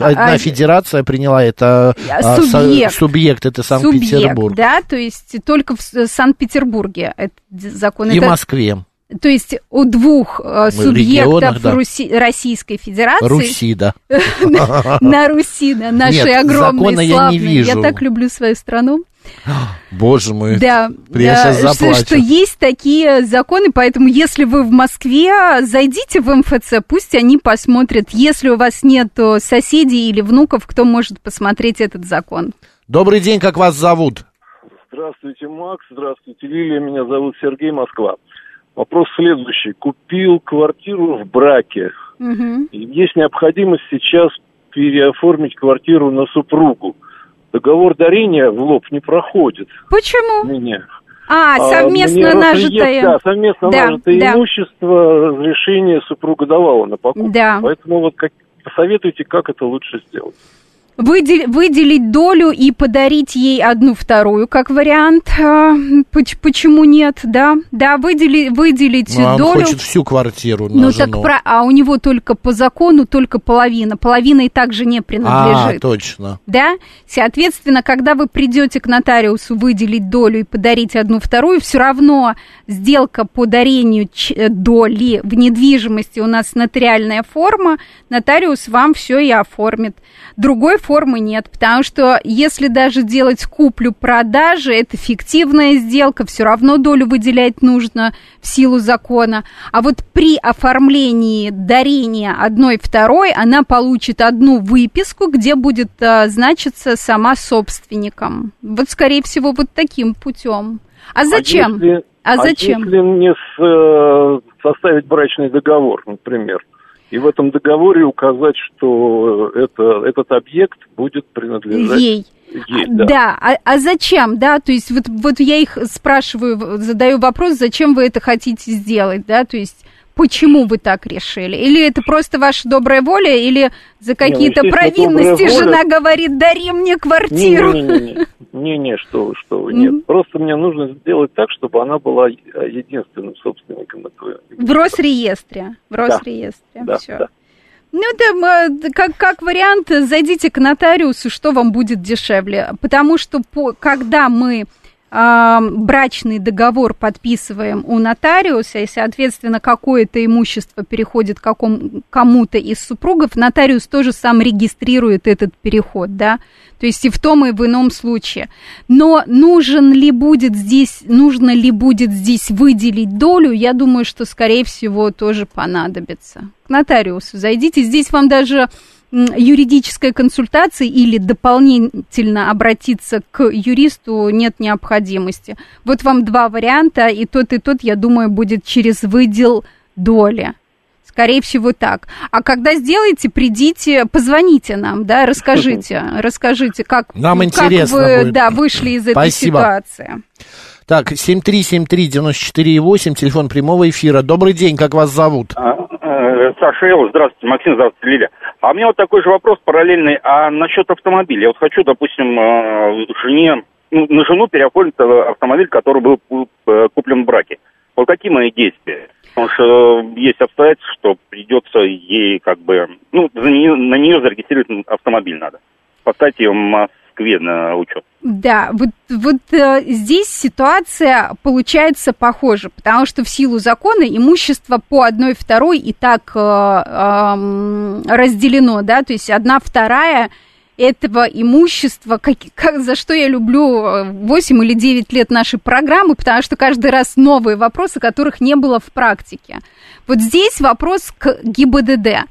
[SPEAKER 1] одна а, федерация приняла это...
[SPEAKER 2] А, субъект.
[SPEAKER 1] Субъект, это Санкт-Петербург.
[SPEAKER 2] Субъект, да, то есть только в Санкт-Петербурге этот закон.
[SPEAKER 1] И
[SPEAKER 2] это...
[SPEAKER 1] Москве.
[SPEAKER 2] То есть у двух э, субъектов да. Руси, Российской Федерации...
[SPEAKER 1] Руси, да. [LAUGHS]
[SPEAKER 2] На Руси, на нашей огромной славной. Я так люблю свою страну. [GASPS]
[SPEAKER 1] Боже мой,
[SPEAKER 2] да,
[SPEAKER 1] я да, сейчас заплачу.
[SPEAKER 2] Что, что есть такие законы, поэтому если вы в Москве, зайдите в МФЦ, пусть они посмотрят. Если у вас нет соседей или внуков, кто может посмотреть этот закон.
[SPEAKER 1] Добрый день, как вас зовут?
[SPEAKER 8] Здравствуйте, Макс. Здравствуйте, Лилия. Меня зовут Сергей Москва. Вопрос следующий. Купил квартиру в браке. Угу. Есть необходимость сейчас переоформить квартиру на супругу. Договор дарения в лоб не проходит.
[SPEAKER 2] Почему?
[SPEAKER 8] Меня.
[SPEAKER 2] А, совместно а, нажитое.
[SPEAKER 8] Да, совместно да, нажитое да. имущество разрешение супруга давала на покупку.
[SPEAKER 2] Да.
[SPEAKER 8] Поэтому вот как, посоветуйте, как это лучше сделать.
[SPEAKER 2] Выдел, выделить долю и подарить ей одну вторую, как вариант. А, почему нет, да? Да, выдели, выделить
[SPEAKER 1] ну, а
[SPEAKER 2] долю.
[SPEAKER 1] Он хочет всю квартиру на
[SPEAKER 2] ну,
[SPEAKER 1] жену.
[SPEAKER 2] Так про, а у него только по закону только половина. Половина и также не принадлежит.
[SPEAKER 1] А, точно.
[SPEAKER 2] Да? Соответственно, когда вы придете к нотариусу выделить долю и подарить одну вторую, все равно сделка по дарению доли в недвижимости у нас нотариальная форма, нотариус вам все и оформит. Другой формы нет, потому что если даже делать куплю-продажи, это фиктивная сделка, все равно долю выделять нужно в силу закона. А вот при оформлении дарения одной второй, она получит одну выписку, где будет а, значиться сама собственником. Вот, скорее всего, вот таким путем. А зачем?
[SPEAKER 8] А, если,
[SPEAKER 2] а зачем?
[SPEAKER 8] А если не с, э, составить брачный договор, например? и в этом договоре указать, что это, этот объект будет принадлежать
[SPEAKER 2] ей.
[SPEAKER 8] Ей, да.
[SPEAKER 2] да, а, а зачем, да, то есть вот, вот я их спрашиваю, задаю вопрос, зачем вы это хотите сделать, да, то есть почему вы так решили? Или это просто ваша добрая воля, или за какие-то провинности жена воля... говорит, дари мне квартиру?
[SPEAKER 8] Не-не-не, что вы, что вы, нет. Mm-hmm. Просто мне нужно сделать так, чтобы она была единственным собственником этого.
[SPEAKER 2] В Росреестре, в Росреестре,
[SPEAKER 8] да,
[SPEAKER 2] все.
[SPEAKER 8] Да.
[SPEAKER 2] Ну, да, как, как вариант, зайдите к нотариусу, что вам будет дешевле. Потому что по, когда мы брачный договор подписываем у нотариуса, и, соответственно, какое-то имущество переходит какому, кому-то из супругов, нотариус тоже сам регистрирует этот переход, да, то есть и в том, и в ином случае. Но нужен ли будет здесь, нужно ли будет здесь выделить долю, я думаю, что, скорее всего, тоже понадобится. К нотариусу зайдите, здесь вам даже юридической консультации или дополнительно обратиться к юристу нет необходимости. Вот вам два варианта, и тот, и тот, я думаю, будет через выдел доли. Скорее всего, так. А когда сделаете, придите, позвоните нам, да, расскажите, [LAUGHS] расскажите, как,
[SPEAKER 1] нам
[SPEAKER 2] как
[SPEAKER 1] интересно
[SPEAKER 2] вы
[SPEAKER 1] будет.
[SPEAKER 2] Да, вышли из этой
[SPEAKER 1] Спасибо.
[SPEAKER 2] ситуации.
[SPEAKER 1] Так, 7373948, телефон прямого эфира. Добрый день, как вас зовут?
[SPEAKER 9] А, э, Саша Элла, здравствуйте, Максим, здравствуйте, Лиля. А у меня вот такой же вопрос параллельный, а насчет автомобиля. Я вот хочу, допустим, э, жене, ну, на жену переоформить э, автомобиль, который был куплен в браке. Вот какие мои действия? Потому что есть обстоятельства, что придется ей как бы, ну, за нее, на нее зарегистрировать автомобиль надо. Поставить ее в Москве на учет.
[SPEAKER 2] Да, вот, вот э, здесь ситуация получается похожа, потому что в силу закона имущество по одной второй и так э, э, разделено, да, то есть одна вторая этого имущества, как, как, за что я люблю 8 или 9 лет нашей программы, потому что каждый раз новые вопросы, которых не было в практике. Вот здесь вопрос к ГИБДД.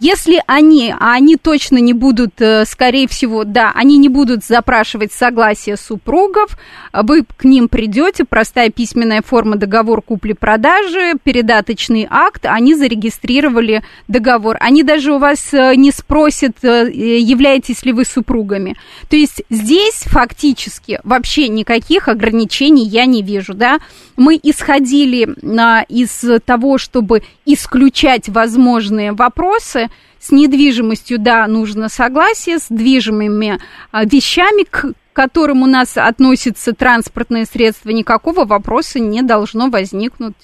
[SPEAKER 2] Если они, а они точно не будут, э, скорее всего, да, они не будут запрашивать согласие супругов, вы к ним придете, простая письменная форма договор купли-продажи, передаточный акт, они зарегистрировали договор. Они даже у вас э, не спросят, э, являетесь ли вы супругами. То есть здесь фактически вообще никаких ограничений я не вижу, да. Мы исходили а, из того, чтобы исключать возможные вопросы, с недвижимостью, да, нужно согласие, с движимыми а, вещами, к которым у нас относятся транспортные средства, никакого вопроса не должно возникнуть.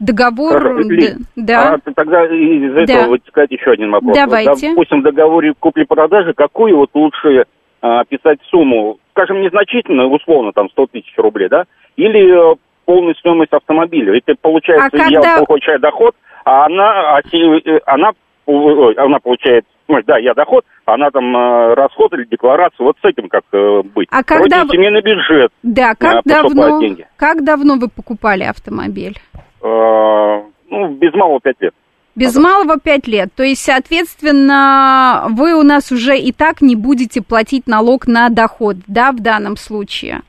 [SPEAKER 2] Договор,
[SPEAKER 9] Ли,
[SPEAKER 2] да.
[SPEAKER 9] А, тогда из этого
[SPEAKER 2] Да.
[SPEAKER 9] вытекает еще один вопрос.
[SPEAKER 2] Давайте.
[SPEAKER 9] Допустим, в договоре купли-продажи какую вот лучше а, писать сумму? Скажем, незначительно, условно, там, 100 тысяч рублей, да? Или э, полную стоимость автомобиля? Это получается,
[SPEAKER 2] А
[SPEAKER 9] я
[SPEAKER 2] когда-
[SPEAKER 9] получаю доход, а она, а э, она, она получает, ой, да, я доход, а она там э, расход или декларацию, вот с этим как э, быть?
[SPEAKER 2] А
[SPEAKER 9] Вроде
[SPEAKER 2] когда вы-
[SPEAKER 9] семейный бюджет.
[SPEAKER 2] Да, как
[SPEAKER 9] а, поступают
[SPEAKER 2] давно,
[SPEAKER 9] деньги.
[SPEAKER 2] как давно вы покупали автомобиль?
[SPEAKER 9] Э, ну, без малого 5 лет.
[SPEAKER 2] Без малого 5 лет. То есть, соответственно, вы у нас уже и так не будете платить налог на доход, да, в данном случае.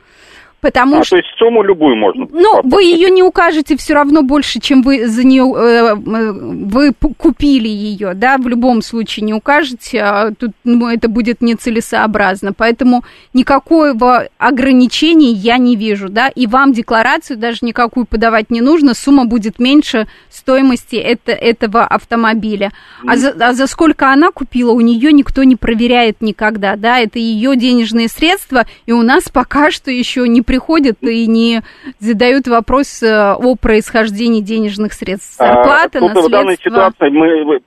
[SPEAKER 2] Потому
[SPEAKER 9] А,
[SPEAKER 2] что...
[SPEAKER 9] то есть сумму любую можно?
[SPEAKER 2] Ну, вы ее не укажете все равно больше, чем вы за нее э, э, вы купили ее, да, в любом случае не укажете, а тут ну, это будет нецелесообразно. Поэтому никакого ограничения я не вижу, да, и вам декларацию даже никакую подавать не нужно, сумма будет меньше стоимости это, этого автомобиля. А за, а за сколько она купила, у нее никто не проверяет никогда, да, это ее денежные средства, и у нас пока что еще не приходят и не задают вопрос э, о происхождении денежных средств. Зарплата,
[SPEAKER 9] А, тут в данной
[SPEAKER 2] наследство.
[SPEAKER 9] ситуации мы,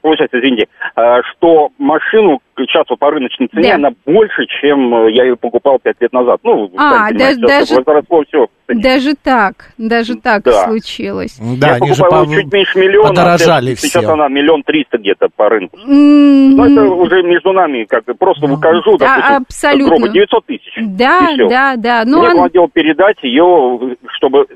[SPEAKER 9] получается, извините, а, что машину сейчас вот по рыночной цене
[SPEAKER 2] Да.
[SPEAKER 9] она больше, чем э, я ее покупал пять лет назад. Ну,
[SPEAKER 2] А, даже-
[SPEAKER 9] возросло всё.
[SPEAKER 2] Даже так, даже так
[SPEAKER 9] Да.
[SPEAKER 2] случилось.
[SPEAKER 1] Да,
[SPEAKER 9] я
[SPEAKER 1] они же
[SPEAKER 9] покупал
[SPEAKER 1] по-
[SPEAKER 9] чуть меньше миллиона,
[SPEAKER 1] подорожали
[SPEAKER 9] а сейчас
[SPEAKER 1] все.
[SPEAKER 9] она миллион триста где-то по рынку.
[SPEAKER 2] М,
[SPEAKER 9] Ну, это уже между нами, как бы просто выкажу,
[SPEAKER 2] Да,
[SPEAKER 9] допустим,
[SPEAKER 2] абсолютно.
[SPEAKER 9] грубо, 900 тысяч.
[SPEAKER 2] Да, да, да. Ну,
[SPEAKER 9] Мне
[SPEAKER 2] он-
[SPEAKER 9] хотел передать ее, чтобы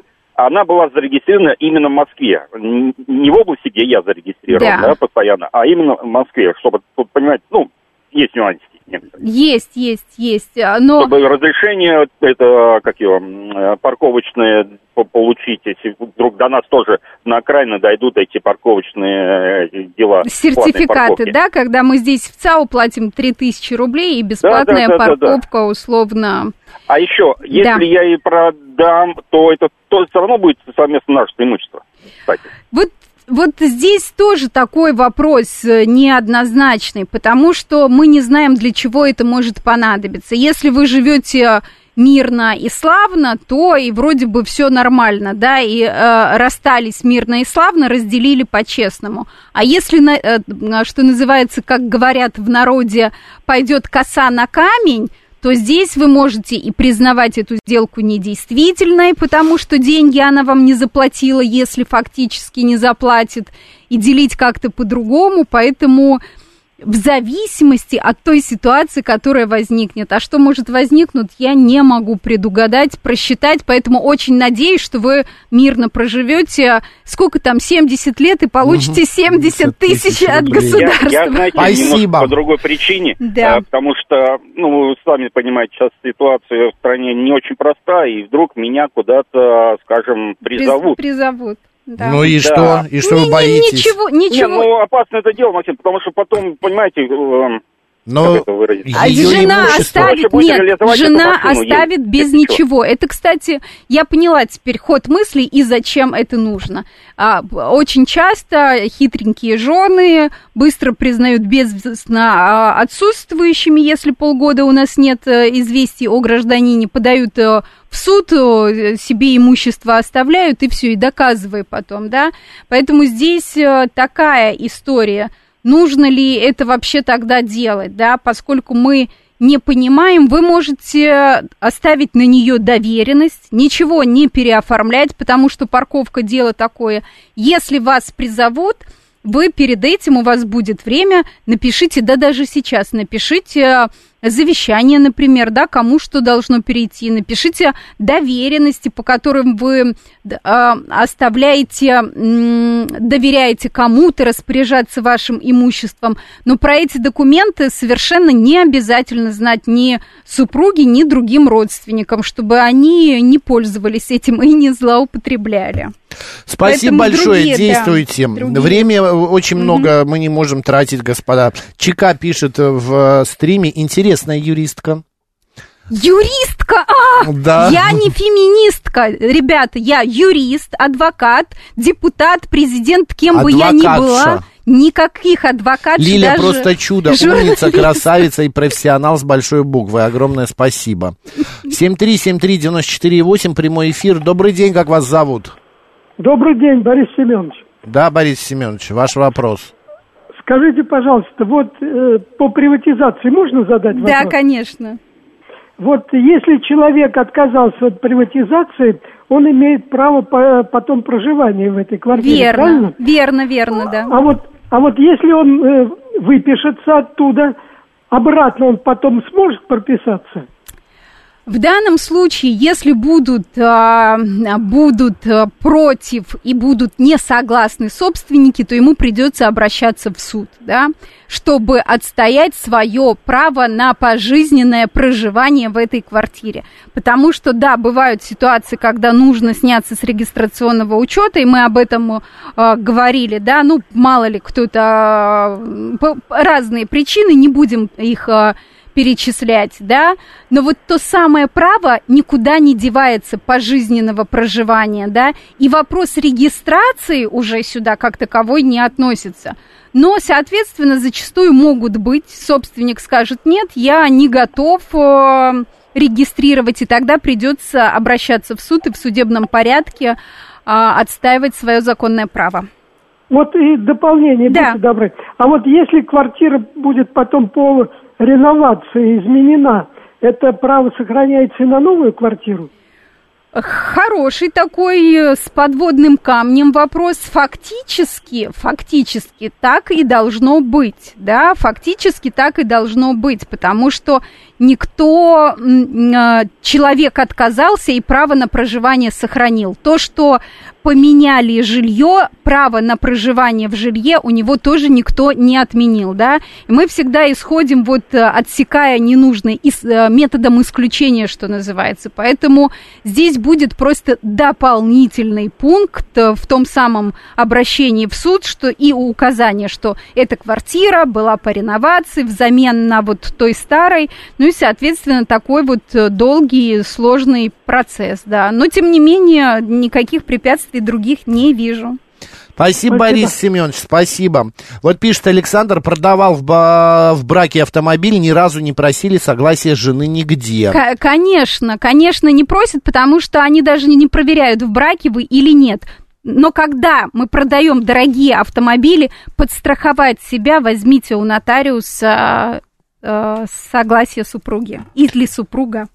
[SPEAKER 9] она была зарегистрирована именно в Москве. Не в области, где я зарегистрирован,
[SPEAKER 2] Да.
[SPEAKER 9] да, постоянно, а именно в Москве, чтобы, тут, понимаете, ну, есть нюансики.
[SPEAKER 2] Есть, есть, есть. а, Но
[SPEAKER 9] Чтобы разрешение, это, как его, э, парковочные по- получить, если вдруг до нас тоже на окраины дойдут эти парковочные э, дела. платной
[SPEAKER 2] сертификаты, да, когда мы здесь в ЦАУ платим 3000 рублей и бесплатная
[SPEAKER 9] да, да, да, да.
[SPEAKER 2] парковка условно.
[SPEAKER 9] А еще, если
[SPEAKER 2] Да.
[SPEAKER 9] я и продам, то это то все равно будет совместно наше имущество, кстати.
[SPEAKER 2] Вот здесь тоже такой вопрос э, неоднозначный, потому что мы не знаем, для чего это может понадобиться. Если вы живете мирно и славно, то и вроде бы все нормально, да, и э, расстались мирно и славно, разделили по-честному. А если, на- э, что называется, как говорят в народе, пойдет коса на камень, то здесь вы можете и признавать эту сделку недействительной, потому что деньги она вам не заплатила, если фактически не заплатит, и делить как-то по-другому, поэтому в зависимости от той ситуации, которая возникнет. А что может возникнуть, я не могу предугадать, просчитать, поэтому очень надеюсь, что вы мирно проживете, сколько там, 70 лет и получите 70 тысяч от государства.
[SPEAKER 9] Я, я знаете,
[SPEAKER 1] Спасибо.
[SPEAKER 9] по другой причине,
[SPEAKER 2] Да.
[SPEAKER 9] а, потому что, ну, вы сами понимаете, сейчас ситуация в стране не очень простая, и вдруг меня куда-то, скажем,
[SPEAKER 2] Приз-
[SPEAKER 9] призовут.
[SPEAKER 2] Да.
[SPEAKER 1] Ну и
[SPEAKER 9] Да.
[SPEAKER 1] что? И что
[SPEAKER 2] Не-
[SPEAKER 1] вы
[SPEAKER 2] не-
[SPEAKER 1] боитесь?
[SPEAKER 2] Ничего,
[SPEAKER 9] Не,
[SPEAKER 2] ничего.
[SPEAKER 9] ну, опасно это дело, Максим, потому что потом, понимаете, эм,
[SPEAKER 1] Но
[SPEAKER 9] как это выразить?
[SPEAKER 2] А жена
[SPEAKER 1] имущество-
[SPEAKER 2] оставит, нет, жена
[SPEAKER 9] машину,
[SPEAKER 2] оставит
[SPEAKER 9] ей.
[SPEAKER 2] без
[SPEAKER 9] ничего.
[SPEAKER 2] ничего. Это, кстати, я поняла теперь ход мыслей и зачем это нужно. А, очень часто хитренькие жены быстро признают безвестно а, отсутствующими, если полгода у нас нет э, известий о гражданине, подают э, в суд, э, себе имущество оставляют и все, и доказывай потом, да. Поэтому здесь такая история – нужно ли это вообще тогда делать, да, поскольку мы не понимаем, вы можете оставить на нее доверенность, ничего не переоформлять, потому что парковка дело такое. Если вас призовут, вы перед этим, у вас будет время, напишите, да даже сейчас напишите завещание, например, да, кому что должно перейти, напишите доверенности, по которым вы э, оставляете, доверяете кому-то распоряжаться вашим имуществом, но про эти документы совершенно не обязательно знать ни супруге, ни другим родственникам, чтобы они не пользовались этим и не злоупотребляли.
[SPEAKER 1] Спасибо
[SPEAKER 2] Поэтому
[SPEAKER 1] большое,
[SPEAKER 2] другие, да,
[SPEAKER 1] действуйте.
[SPEAKER 2] другие.
[SPEAKER 1] Время очень много мы не можем тратить, господа. Чика пишет в э, стриме, интересная юристка.
[SPEAKER 2] Юристка! А!
[SPEAKER 1] Да.
[SPEAKER 2] Я не феминистка, ребята, я юрист, адвокат, депутат, президент, кем бы я ни
[SPEAKER 1] Адвокатша.
[SPEAKER 2] была. Никаких адвокатов.
[SPEAKER 1] Лиля
[SPEAKER 2] даже
[SPEAKER 1] просто чудо,
[SPEAKER 2] журналист.
[SPEAKER 1] умница, [LAUGHS] красавица и профессионал с большой буквы. Огромное спасибо. 7373948, прямой эфир. Добрый день, как вас зовут?
[SPEAKER 10] Добрый день, Борис Семенович.
[SPEAKER 1] Да, Борис Семенович, ваш вопрос.
[SPEAKER 10] Скажите, пожалуйста, вот э, по приватизации можно задать вопрос?
[SPEAKER 2] Да, конечно.
[SPEAKER 10] Вот если человек отказался от приватизации, он имеет право по- потом проживания в этой квартире,
[SPEAKER 2] Верно,
[SPEAKER 10] правильно?
[SPEAKER 2] верно, верно, да.
[SPEAKER 10] А вот, а вот если он э, выпишется оттуда, обратно он потом сможет прописаться?
[SPEAKER 2] В данном случае, если будут, а, будут а, против и будут не согласны собственники, то ему придется обращаться в суд, да, чтобы отстоять свое право на пожизненное проживание в этой квартире. Потому что, да, бывают ситуации, когда нужно сняться с регистрационного учета, и мы об этом а, говорили, да, ну, мало ли кто-то, а, по- разные причины, не будем их а, перечислять, да, но вот то самое право никуда не девается пожизненного проживания, да, и вопрос регистрации уже сюда как таковой не относится. Но, соответственно, зачастую могут быть, собственник скажет, нет, я не готов э, регистрировать, и тогда придется обращаться в суд и в судебном порядке э, отстаивать свое законное право.
[SPEAKER 10] Вот и дополнение,
[SPEAKER 2] Да.
[SPEAKER 10] будьте добры. А вот если квартира будет потом по реновации изменена, это право сохраняется и на новую квартиру?
[SPEAKER 2] Хороший такой э, с подводным камнем вопрос. Фактически, фактически так и должно быть, да, фактически так и должно быть, потому что никто, э, человек отказался и право на проживание сохранил. То, что поменяли жилье, право на проживание в жилье у него тоже никто не отменил, да. И мы всегда исходим вот э, отсекая ненужный ис- э, методом исключения, что называется. Поэтому здесь будет просто дополнительный пункт э, в том самом обращении в суд, что и указание, что эта квартира была по реновации взамен на вот той старой, ну и, соответственно, такой вот долгий, сложный процесс, да. Но, тем не менее, никаких препятствий других не вижу.
[SPEAKER 1] Спасибо,
[SPEAKER 10] Спасибо.
[SPEAKER 1] Борис Семенович, спасибо. Вот пишет Александр, продавал в, в браке автомобиль, ни разу не просили согласия жены нигде.
[SPEAKER 2] К- конечно, конечно, не просят, потому что они даже не проверяют, в браке вы или нет. Но когда мы продаем дорогие автомобили, подстраховать себя возьмите у нотариуса э, согласия супруги или супруга.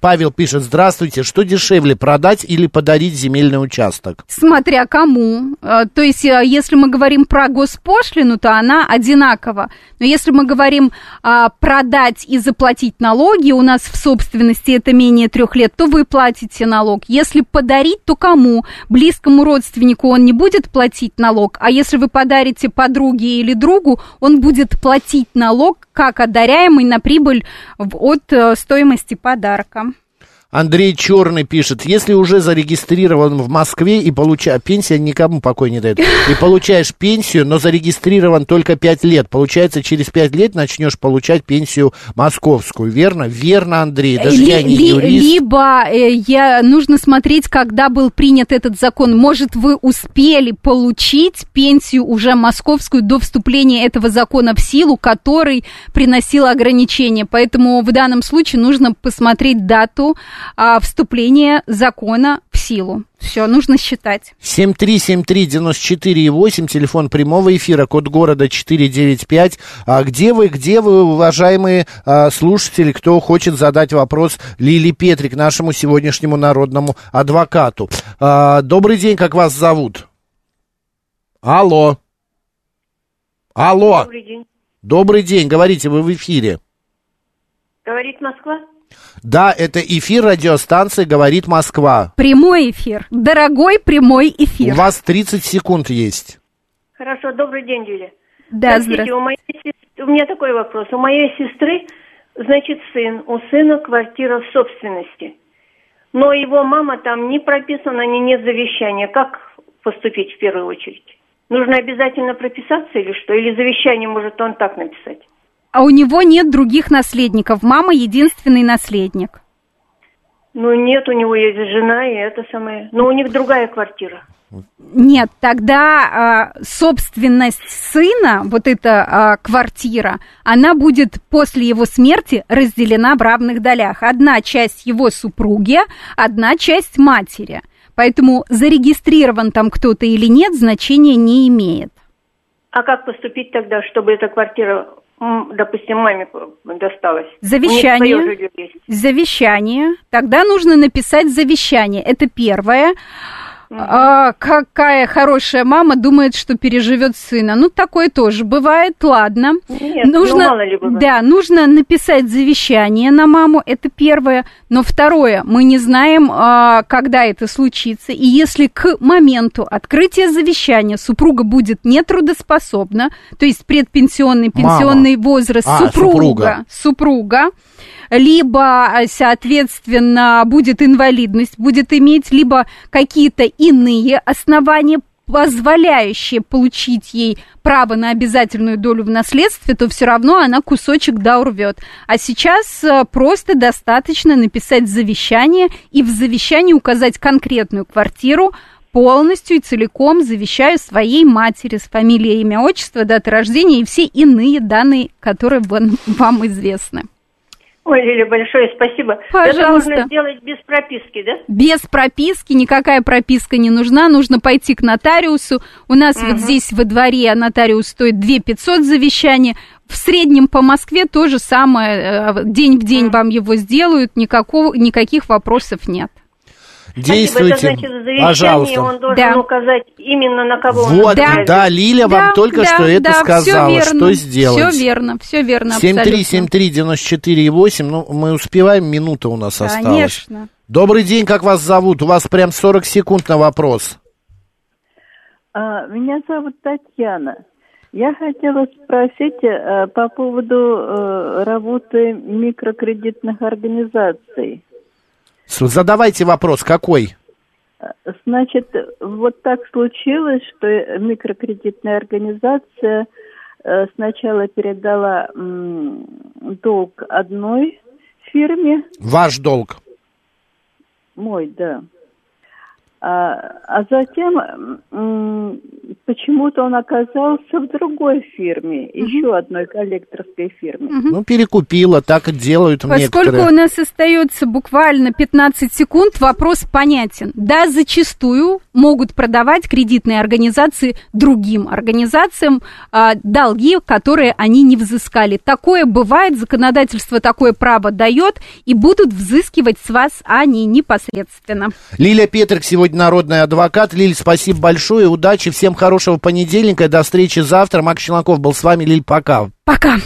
[SPEAKER 1] Павел пишет, здравствуйте, что дешевле, продать или подарить земельный участок?
[SPEAKER 2] Смотря кому. Э, то есть, э, если мы говорим про госпошлину, то она одинакова. Но если мы говорим а, продать и заплатить налоги, у нас в собственности это менее трех лет, то вы платите налог. Если подарить, то кому? Близкому родственнику он не будет платить налог, а если вы подарите подруге или другу, он будет платить налог как одаряемый на прибыль от э, стоимости подарка подарка.
[SPEAKER 1] Андрей Черный пишет, если уже зарегистрирован в Москве и получаешь, пенсия никому покой не дает, и получаешь пенсию, но зарегистрирован только 5 лет, получается, через 5 лет начнешь получать пенсию московскую, верно? Верно, Андрей, даже ли, я не ли, юрист.
[SPEAKER 2] Либо э, я, нужно смотреть, когда был принят этот закон. Может, вы успели получить пенсию уже московскую до вступления этого закона в силу, который приносил ограничения. Поэтому в данном случае нужно посмотреть дату, а, вступления закона в силу. Все, нужно считать.
[SPEAKER 1] 7373948, телефон прямого эфира, код города 495. А где вы, где вы, уважаемые а, слушатели, кто хочет задать вопрос Лили Петрик, нашему сегодняшнему народному адвокату? А, добрый день, как вас зовут? Алло. Алло.
[SPEAKER 11] Добрый день.
[SPEAKER 1] Добрый день, говорите, вы в эфире.
[SPEAKER 11] Говорит Москва?
[SPEAKER 1] Да, это эфир радиостанции «Говорит Москва».
[SPEAKER 2] Прямой эфир. Дорогой прямой эфир.
[SPEAKER 1] У вас 30 секунд есть.
[SPEAKER 11] Хорошо, добрый день, Юля.
[SPEAKER 2] Да,
[SPEAKER 11] Простите, у, моей, у меня такой вопрос. У моей сестры, значит, сын. У сына квартира в собственности. Но его мама там не прописана, ни нет завещания. Как поступить в первую очередь? Нужно обязательно прописаться или что? Или завещание может он так написать?
[SPEAKER 2] А у него нет других наследников. Мама единственный наследник.
[SPEAKER 11] Ну, нет, у него есть жена, и это самое. Но у них другая квартира.
[SPEAKER 2] Нет, тогда э, собственность сына, вот эта э, квартира, она будет после его смерти разделена в равных долях. Одна часть его супруги, одна часть матери. Поэтому зарегистрирован там кто-то или нет, значения не имеет.
[SPEAKER 11] А как поступить тогда, чтобы эта квартира допустим, маме досталось.
[SPEAKER 2] Завещание. Завещание. Тогда нужно написать завещание. Это первое. А, какая хорошая мама думает, что переживет сына. Ну, такое тоже бывает, ладно.
[SPEAKER 11] Нет, ну, нужно, ну, мало ли бывает.
[SPEAKER 2] Да, нужно написать завещание на маму, это первое. Но второе, мы не знаем, а, когда это случится. И если к моменту открытия завещания супруга будет нетрудоспособна, то есть предпенсионный, пенсионный мама. возраст а, супруга, супруга, супруга либо, соответственно, будет инвалидность, будет иметь либо какие-то иные основания, позволяющие получить ей право на обязательную долю в наследстве, то все равно она кусочек да урвет. А сейчас э, просто достаточно написать завещание и в завещании указать конкретную квартиру, полностью и целиком завещаю своей матери с фамилией, имя, отчество, дата рождения и все иные данные, которые вам известны.
[SPEAKER 11] Ой, Лиля, большое спасибо.
[SPEAKER 2] Пожалуйста. Это
[SPEAKER 11] можно сделать без прописки, да?
[SPEAKER 2] Без прописки, никакая прописка не нужна. Нужно пойти к нотариусу. У нас угу. вот здесь во дворе нотариус стоит 2 500 завещания. В среднем по Москве то же самое. Э, день в день угу. вам его сделают. Никакого, никаких вопросов нет.
[SPEAKER 1] Действуйте, Спасибо, это значит, пожалуйста.
[SPEAKER 11] он должен да. указать именно на кого
[SPEAKER 1] вот, он да. да, Лиля да, вам только да, что это да, сказала, верно, что сделать.
[SPEAKER 2] Все верно, все верно,
[SPEAKER 1] 7373948, ну, мы успеваем, минута у нас
[SPEAKER 2] Конечно.
[SPEAKER 1] осталась. Конечно. Добрый день, как вас зовут? У вас прям 40 секунд на вопрос.
[SPEAKER 12] А, меня зовут Татьяна. Я хотела спросить э, по поводу э, работы микрокредитных организаций.
[SPEAKER 1] Задавайте вопрос, какой?
[SPEAKER 12] Значит, вот так случилось, что микрокредитная организация э, сначала передала долг одной фирме.
[SPEAKER 1] Ваш долг?
[SPEAKER 12] Мой, да. А, а затем почему-то он оказался в другой фирме, угу. еще одной коллекторской фирме.
[SPEAKER 1] Угу. Ну, перекупила, так и делают
[SPEAKER 2] Поскольку
[SPEAKER 1] некоторые.
[SPEAKER 2] у нас остается буквально 15 секунд, вопрос понятен. Да, зачастую могут продавать кредитные организации другим организациям а, долги, которые они не взыскали. Такое бывает, законодательство такое право дает, и будут взыскивать с вас они непосредственно.
[SPEAKER 1] Лилия Петрик сегодня народный адвокат. Лиль, спасибо большое, удачи, всем хорошего понедельника, до встречи завтра. Макс Челноков был с вами, Лиль, пока.
[SPEAKER 2] Пока.